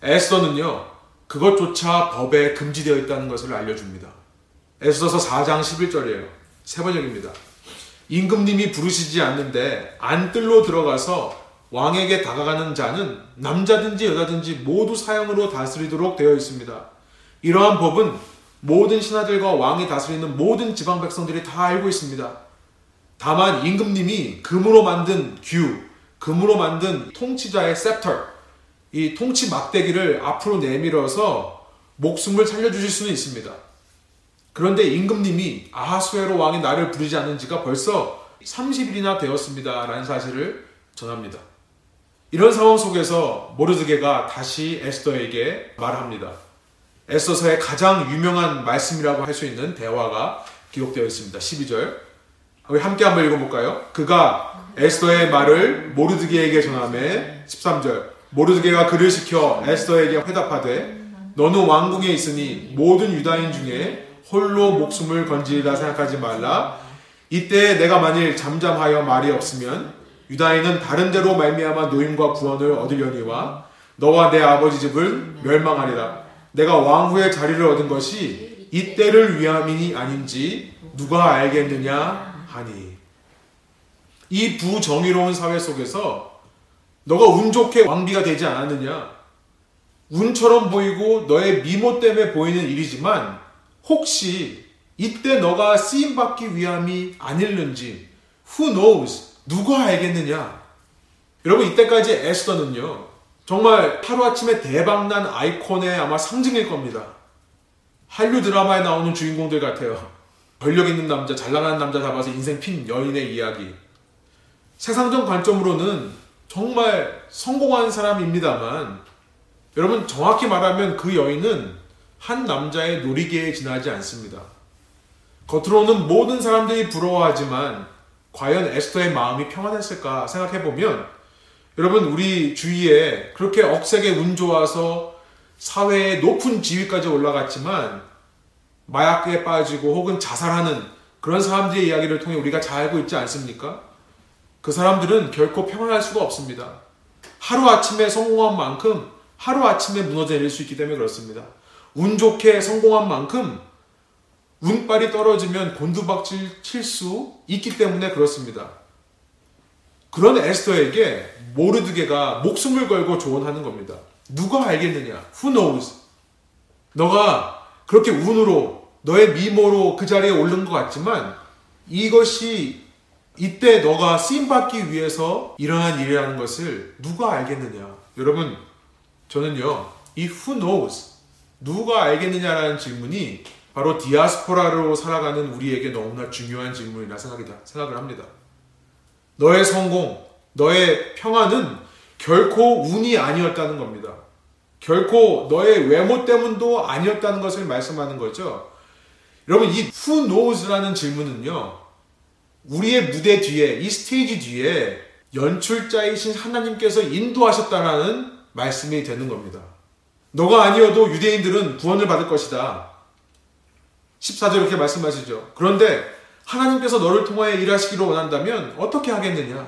에스더는요, 그것조차 법에 금지되어 있다는 것을 알려줍니다. 에스더서 4장 11절이에요. 세 번역입니다. 임금님이 부르시지 않는데 안뜰로 들어가서 왕에게 다가가는 자는 남자든지 여자든지 모두 사형으로 다스리도록 되어 있습니다. 이러한 법은 모든 신하들과 왕이 다스리는 모든 지방 백성들이 다 알고 있습니다. 다만 임금님이 금으로 만든 규, 금으로 만든 통치자의 셉터, 이 통치 막대기를 앞으로 내밀어서 목숨을 살려주실 수는 있습니다. 그런데 임금님이 아하수에로 왕이 나를 부르지 않은 지가 벌써 30일이나 되었습니다. 라는 사실을 전합니다. 이런 상황 속에서 모르드게가 다시 에스더에게 말합니다. 에스더서의 가장 유명한 말씀이라고 할 수 있는 대화가 기록되어 있습니다. 12절. 우리 함께 한번 읽어볼까요? 그가 에스더의 말을 모르드게에게 전함에 13절. 모르드게가 그를 시켜 에스더에게 회답하되 너는 왕궁에 있으니 모든 유다인 중에 홀로 목숨을 건지리라 생각하지 말라. 이때 내가 만일 잠잠하여 말이 없으면 유다인은 다른 데로 말미암아 노임과 구원을 얻으려니와 너와 내 아버지 집을 멸망하리라. 내가 왕후의 자리를 얻은 것이 이때를 위함이니 아닌지 누가 알겠느냐 하니. 이 부정의로운 사회 속에서 너가 운 좋게 왕비가 되지 않았느냐? 운처럼 보이고 너의 미모 때문에 보이는 일이지만 혹시 이때 너가 쓰임 받기 위함이 아닐는지 who knows 누가 알겠느냐 여러분 이때까지 에스더는요 정말 하루아침에 대박난 아이콘의 아마 상징일 겁니다 한류 드라마에 나오는 주인공들 같아요 권력 있는 남자 잘나가는 남자 잡아서 인생 핀 여인의 이야기 세상적 관점으로는 정말 성공한 사람입니다만 여러분 정확히 말하면 그 여인은 한 남자의 놀이개에 지나지 않습니다. 겉으로는 모든 사람들이 부러워하지만 과연 에스더의 마음이 평안했을까 생각해 보면 여러분 우리 주위에 그렇게 억세게 운 좋아서 사회의 높은 지위까지 올라갔지만 마약에 빠지고 혹은 자살하는 그런 사람들의 이야기를 통해 우리가 잘 알고 있지 않습니까? 그 사람들은 결코 평안할 수가 없습니다. 하루아침에 성공한 만큼 하루아침에 무너져 내릴 수 있기 때문에 그렇습니다. 운 좋게 성공한 만큼 운빨이 떨어지면 곤두박질 칠 수 있기 때문에 그렇습니다. 그런 에스더에게 모르드게가 목숨을 걸고 조언하는 겁니다. 누가 알겠느냐? Who knows? 너가 그렇게 운으로 너의 미모로 그 자리에 오른 것 같지만 이것이 이때 너가 쓰임 받기 위해서 일어난 일이라는 것을 누가 알겠느냐? 여러분, 저는요, 이 who knows, 누가 알겠느냐라는 질문이 바로 디아스포라로 살아가는 우리에게 너무나 중요한 질문이라 생각이, 생각을 합니다. 너의 성공, 너의 평안은 결코 운이 아니었다는 겁니다. 결코 너의 외모 때문도 아니었다는 것을 말씀하는 거죠. 여러분, 이 who knows라는 질문은요, 우리의 무대 뒤에, 이 스테이지 뒤에 연출자이신 하나님께서 인도하셨다라는 말씀이 되는 겁니다. 너가 아니어도 유대인들은 구원을 받을 것이다. 14절 이렇게 말씀하시죠. 그런데 하나님께서 너를 통하여 일하시기로 원한다면 어떻게 하겠느냐?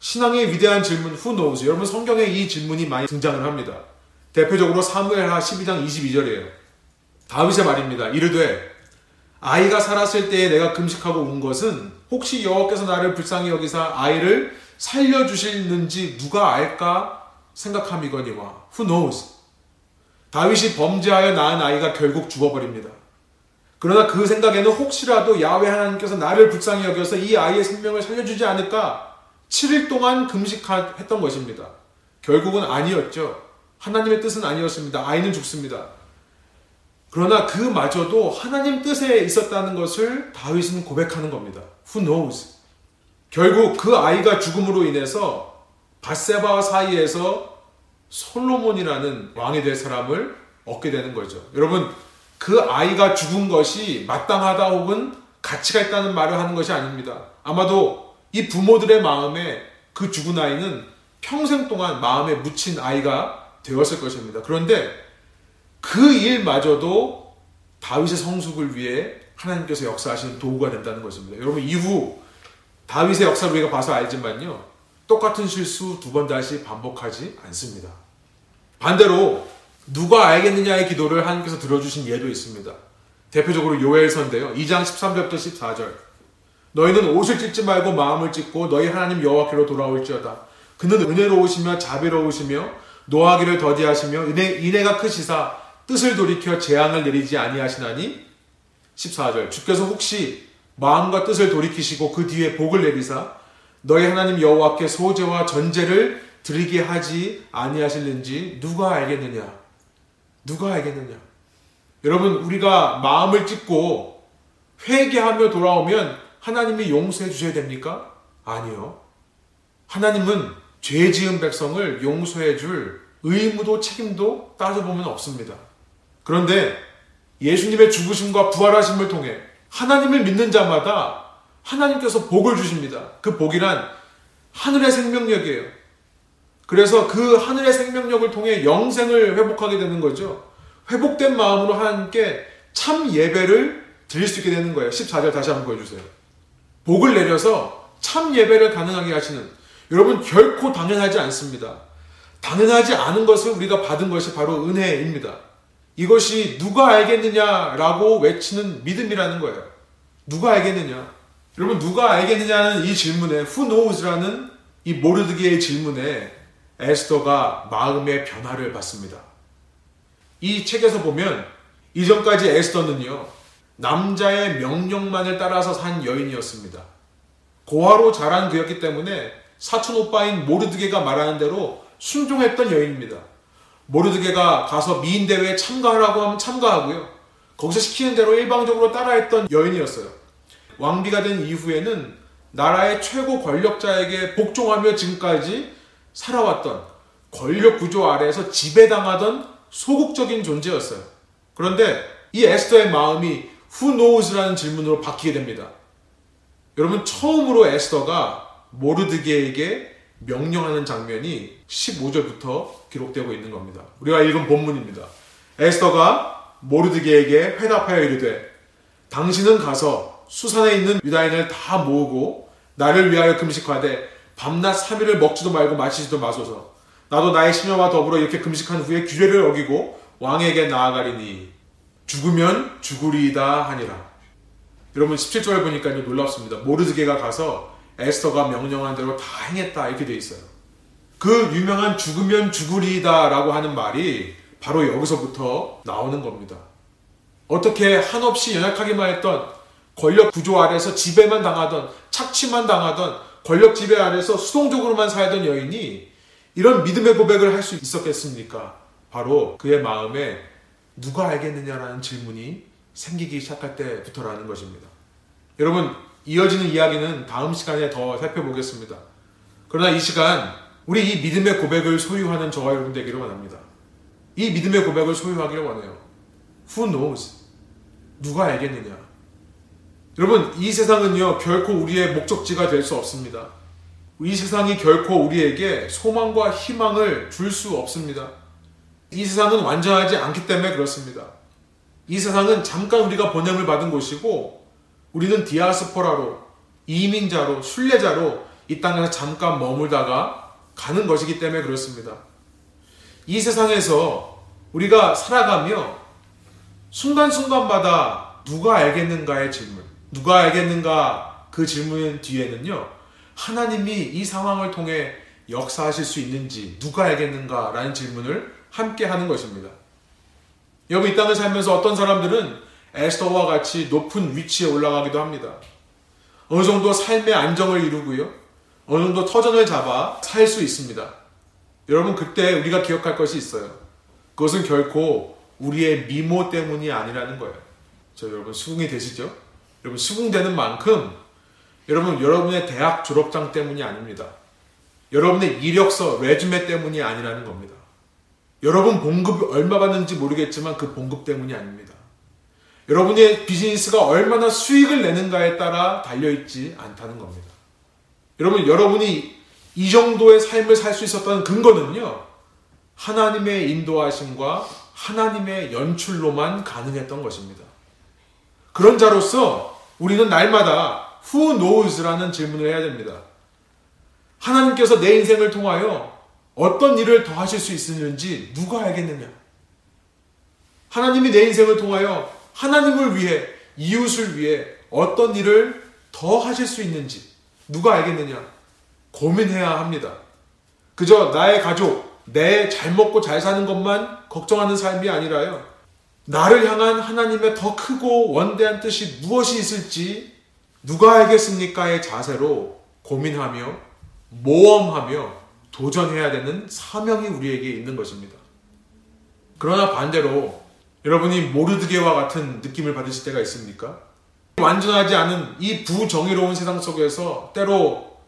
신앙의 위대한 질문 who knows? 여러분 성경에 이 질문이 많이 등장을 합니다. 대표적으로 사무엘하 12장 22절이에요. 다윗의 말입니다. 이르되 아이가 살았을 때에 내가 금식하고 운 것은 혹시 여호와께서 나를 불쌍히 여기사 아이를 살려 주실는지 누가 알까 생각함이거니와 who knows? 다윗이 범죄하여 낳은 아이가 결국 죽어버립니다. 그러나 그 생각에는 혹시라도 야외 하나님께서 나를 불쌍히 여겨서 이 아이의 생명을 살려주지 않을까 7일 동안 금식했던 것입니다. 결국은 아니었죠. 하나님의 뜻은 아니었습니다. 아이는 죽습니다. 그러나 그마저도 하나님 뜻에 있었다는 것을 다윗은 고백하는 겁니다. Who knows? 결국 그 아이가 죽음으로 인해서 바세바와 사이에서 솔로몬이라는 왕이 될 사람을 얻게 되는 거죠. 여러분, 그 아이가 죽은 것이 마땅하다 혹은 가치가 있다는 말을 하는 것이 아닙니다. 아마도 이 부모들의 마음에 그 죽은 아이는 평생 동안 마음에 묻힌 아이가 되었을 것입니다. 그런데 그 일마저도 다윗의 성숙을 위해 하나님께서 역사하시는 도구가 된다는 것입니다. 여러분 이후 다윗의 역사를 우리가 봐서 알지만요. 똑같은 실수 두 번 다시 반복하지 않습니다. 반대로 누가 알겠느냐의 기도를 하나님께서 들어주신 예도 있습니다. 대표적으로 요엘서인데요. 2장 13절부터 14절. 너희는 옷을 찢지 말고 마음을 찢고 너희 하나님 여호와께로 돌아올지어다. 그는 은혜로우시며 자비로우시며 노하기를 더디하시며 은혜, 인애가 크시사 뜻을 돌이켜 재앙을 내리지 아니하시나니 14절 주께서 혹시 마음과 뜻을 돌이키시고 그 뒤에 복을 내리사 너희 하나님 여호와께 소제와 전제를 드리게 하지 아니하실는지 누가 알겠느냐 누가 알겠느냐 여러분 우리가 마음을 찢고 회개하며 돌아오면 하나님이 용서해 주셔야 됩니까? 아니요. 하나님은 죄 지은 백성을 용서해 줄 의무도 책임도 따져보면 없습니다. 그런데 예수님의 죽으심과 부활하심을 통해 하나님을 믿는 자마다 하나님께서 복을 주십니다. 그 복이란 하늘의 생명력이에요. 그래서 그 하늘의 생명력을 통해 영생을 회복하게 되는 거죠. 회복된 마음으로 하나님께 참 예배를 드릴 수 있게 되는 거예요. 14절 다시 한번 보여주세요. 복을 내려서 참 예배를 가능하게 하시는 여러분 결코 당연하지 않습니다. 당연하지 않은 것을 우리가 받은 것이 바로 은혜입니다. 이것이 누가 알겠느냐라고 외치는 믿음이라는 거예요. 누가 알겠느냐? 여러분 누가 알겠느냐는 이 질문에 who knows라는 이 모르드기의 질문에 에스더가 마음의 변화를 받습니다. 이 책에서 보면 이전까지 에스더는요 남자의 명령만을 따라서 산 여인이었습니다. 고아로 자란 그였기 때문에 사촌 오빠인 모르드게가 말하는 대로 순종했던 여인입니다. 모르드게가 가서 미인 대회에 참가하라고 하면 참가하고요. 거기서 시키는 대로 일방적으로 따라했던 여인이었어요. 왕비가 된 이후에는 나라의 최고 권력자에게 복종하며 지금까지 살아왔던 권력 구조 아래에서 지배당하던 소극적인 존재였어요. 그런데 이 에스더의 마음이 who knows라는 질문으로 바뀌게 됩니다. 여러분 처음으로 에스더가 모르드게에게 명령하는 장면이 15절부터 기록되고 있는 겁니다. 우리가 읽은 본문입니다. 에스더가 모르드게에게 회답하여 이르되 당신은 가서 수산에 있는 유다인을 다 모으고 나를 위하여 금식하되 밤낮 3일을 먹지도 말고 마시지도 마소서 나도 나의 시녀와 더불어 이렇게 금식한 후에 규례를 어기고 왕에게 나아가리니 죽으면 죽으리이다 하니라. 여러분 17절 보니까 놀랍습니다. 모르드게가 가서 에스더가 명령한 대로 다 행했다 이렇게 돼 있어요. 그 유명한 죽으면 죽으리다라고 하는 말이 바로 여기서부터 나오는 겁니다. 어떻게 한없이 연약하기만 했던 권력 구조 아래서 지배만 당하던 착취만 당하던 권력 지배 아래서 수동적으로만 살던 여인이 이런 믿음의 고백을 할 수 있었겠습니까? 바로 그의 마음에 누가 알겠느냐라는 질문이 생기기 시작할 때부터라는 것입니다. 여러분, 이어지는 이야기는 다음 시간에 더 살펴보겠습니다. 그러나 이 시간, 우리 이 믿음의 고백을 소유하는 저와 여러분 되기를 원합니다. 이 믿음의 고백을 소유하기를 원해요. Who knows? 누가 알겠느냐? 여러분, 이 세상은요, 결코 우리의 목적지가 될 수 없습니다. 이 세상이 결코 우리에게 소망과 희망을 줄 수 없습니다. 이 세상은 완전하지 않기 때문에 그렇습니다. 이 세상은 잠깐 우리가 번영을 받은 곳이고 우리는 디아스포라로 이민자로 순례자로 이 땅에서 잠깐 머물다가 가는 것이기 때문에 그렇습니다. 이 세상에서 우리가 살아가며 순간순간마다 누가 알겠는가의 질문, 누가 알겠는가 그 질문 뒤에는요, 하나님이 이 상황을 통해 역사하실 수 있는지 누가 알겠는가라는 질문을 함께 하는 것입니다. 여러분 이 땅을 살면서 어떤 사람들은 에스더와 같이 높은 위치에 올라가기도 합니다. 어느 정도 삶의 안정을 이루고요. 어느 정도 터전을 잡아 살 수 있습니다. 여러분 그때 우리가 기억할 것이 있어요. 그것은 결코 우리의 미모 때문이 아니라는 거예요. 저 여러분 수긍이 되시죠? 여러분 수긍되는 만큼 여러분 여러분의 대학 졸업장 때문이 아닙니다. 여러분의 이력서 레주메 때문이 아니라는 겁니다. 여러분 봉급이 얼마 받는지 모르겠지만 그 봉급 때문이 아닙니다. 여러분의 비즈니스가 얼마나 수익을 내는가에 따라 달려있지 않다는 겁니다. 여러분, 여러분이 이 정도의 삶을 살 수 있었다는 근거는요, 하나님의 인도하심과 하나님의 연출로만 가능했던 것입니다. 그런 자로서 우리는 날마다 Who knows라는 질문을 해야 됩니다. 하나님께서 내 인생을 통하여 어떤 일을 더 하실 수 있는지 누가 알겠느냐? 하나님이 내 인생을 통하여 하나님을 위해, 이웃을 위해 어떤 일을 더 하실 수 있는지 누가 알겠느냐? 고민해야 합니다. 그저 나의 가족, 내 잘 먹고 잘 사는 것만 걱정하는 삶이 아니라요. 나를 향한 하나님의 더 크고 원대한 뜻이 무엇이 있을지 누가 알겠습니까의 자세로 고민하며 모험하며 도전해야 되는 사명이 우리에게 있는 것입니다. 그러나 반대로 여러분이 모르드게와 같은 느낌을 받으실 때가 있습니까? 완전하지 않은 이 부정의로운 세상 속에서 때로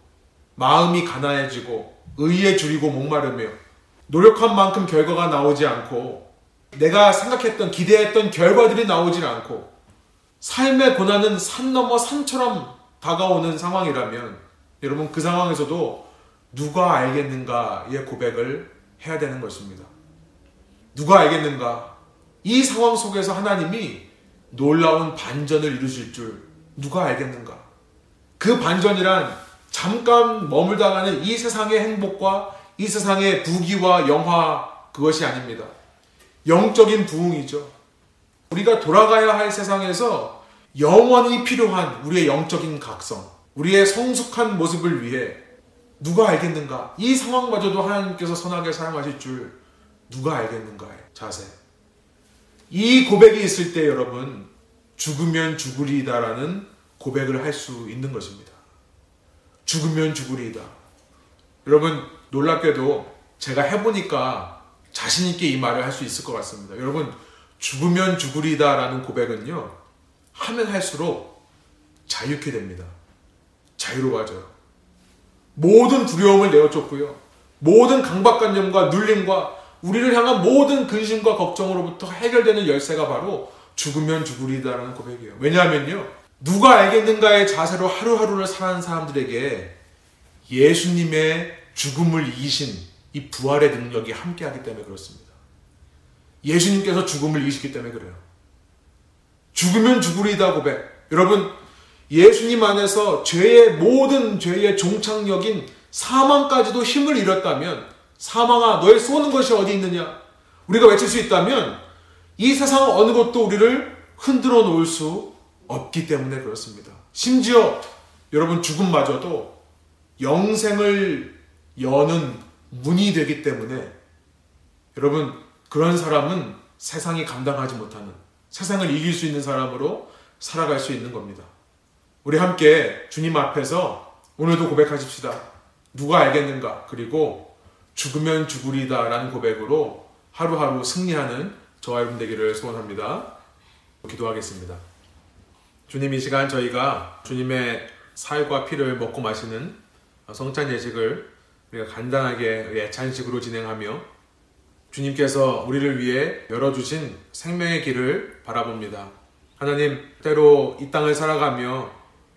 마음이 가난해지고 의에 줄이고 목마르며 노력한 만큼 결과가 나오지 않고 내가 생각했던 기대했던 결과들이 나오질 않고 삶의 고난은 산 넘어 산처럼 다가오는 상황이라면 여러분 그 상황에서도 누가 알겠는가의 고백을 해야 되는 것입니다. 누가 알겠는가? 이 상황 속에서 하나님이 놀라운 반전을 이루실 줄 누가 알겠는가? 그 반전이란 잠깐 머물다가는 이 세상의 행복과 이 세상의 부귀와 영화 그것이 아닙니다. 영적인 부흥이죠. 우리가 돌아가야 할 세상에서 영원히 필요한 우리의 영적인 각성, 우리의 성숙한 모습을 위해 누가 알겠는가? 이 상황마저도 하나님께서 선하게 사용하실 줄 누가 알겠는가의 자세. 이 고백이 있을 때 여러분 죽으면 죽으리다라는 고백을 할 수 있는 것입니다. 죽으면 죽으리다. 여러분 놀랍게도 제가 해보니까 자신 있게 이 말을 할 수 있을 것 같습니다. 여러분 죽으면 죽으리다라는 고백은요 하면 할수록 자유케 됩니다. 자유로워져요. 모든 두려움을 내어줬고요. 모든 강박관념과 눌림과 우리를 향한 모든 근심과 걱정으로부터 해결되는 열쇠가 바로 죽으면 죽으리다라는 고백이에요. 왜냐하면요. 누가 알겠는가의 자세로 하루하루를 살아가는 사람들에게 예수님의 죽음을 이기신 이 부활의 능력이 함께하기 때문에 그렇습니다. 예수님께서 죽음을 이기시기 때문에 그래요. 죽으면 죽으리다 고백. 여러분, 예수님 안에서 죄의 모든 죄의 종착역인 사망까지도 힘을 잃었다면 사망아 너의 쏘는 것이 어디 있느냐? 우리가 외칠 수 있다면 이 세상 어느 것도 우리를 흔들어 놓을 수 없기 때문에 그렇습니다. 심지어 여러분 죽음마저도 영생을 여는 문이 되기 때문에 여러분 그런 사람은 세상이 감당하지 못하는 세상을 이길 수 있는 사람으로 살아갈 수 있는 겁니다. 우리 함께 주님 앞에서 오늘도 고백하십시다. 누가 알겠는가? 그리고 죽으면 죽으리다 라는 고백으로 하루하루 승리하는 저와 여러분 되기를 소원합니다. 기도하겠습니다. 주님 이 시간 저희가 주님의 살과 피를 먹고 마시는 성찬 예식을 우리가 간단하게 예찬식으로 진행하며 주님께서 우리를 위해 열어주신 생명의 길을 바라봅니다. 하나님, 때로 이 땅을 살아가며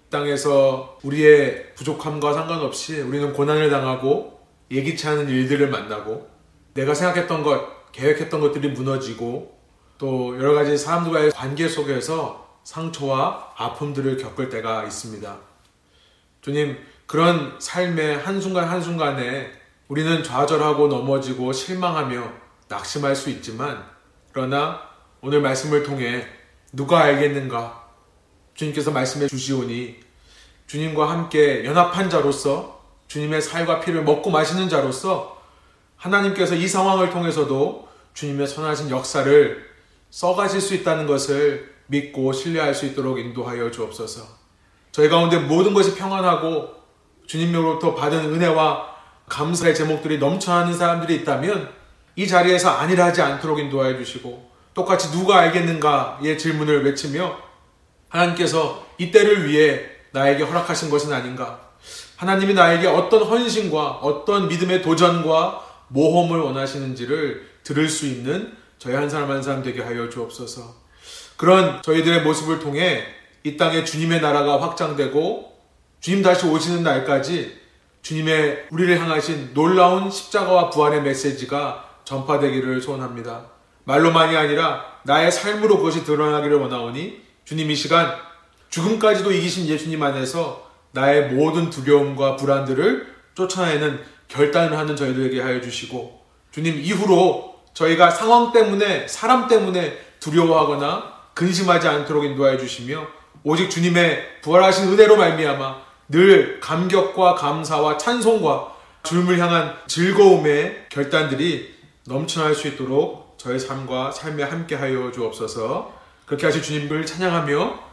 이 땅에서 우리의 부족함과 상관없이 우리는 고난을 당하고 예기치 않은 일들을 만나고 내가 생각했던 것, 계획했던 것들이 무너지고 또 여러 가지 사람들과의 관계 속에서 상처와 아픔들을 겪을 때가 있습니다. 주님, 그런 삶의 한순간 한순간에 우리는 좌절하고 넘어지고 실망하며 낙심할 수 있지만, 그러나 오늘 말씀을 통해 누가 알겠는가? 주님께서 말씀해 주시오니 주님과 함께 연합한 자로서 주님의 살과 피를 먹고 마시는 자로서 하나님께서 이 상황을 통해서도 주님의 선하신 역사를 써가실 수 있다는 것을 믿고 신뢰할 수 있도록 인도하여 주옵소서. 저희 가운데 모든 것이 평안하고 주님으로부터 받은 은혜와 감사의 제목들이 넘쳐나는 사람들이 있다면 이 자리에서 아니라 하지 않도록 인도하여 주시고 똑같이 누가 알겠는가의 질문을 외치며 하나님께서 이 때를 위해 나에게 허락하신 것은 아닌가? 하나님이 나에게 어떤 헌신과 어떤 믿음의 도전과 모험을 원하시는지를 들을 수 있는 저희 한 사람 한 사람 되게 하여 주옵소서. 그런 저희들의 모습을 통해 이 땅에 주님의 나라가 확장되고 주님 다시 오시는 날까지 주님의 우리를 향하신 놀라운 십자가와 부활의 메시지가 전파되기를 소원합니다. 말로만이 아니라 나의 삶으로 그것이 드러나기를 원하오니 주님 이 시간 죽음까지도 이기신 예수님 안에서 나의 모든 두려움과 불안들을 쫓아내는 결단을 하는 저희들에게 하여 주시고 주님 이후로 저희가 상황 때문에 사람 때문에 두려워하거나 근심하지 않도록 인도하여 주시며 오직 주님의 부활하신 은혜로 말미암아 늘 감격과 감사와 찬송과 주님을 향한 즐거움의 결단들이 넘쳐날 수 있도록 저의 삶과 삶에 함께하여 주옵소서. 그렇게 하실 주님을 찬양하며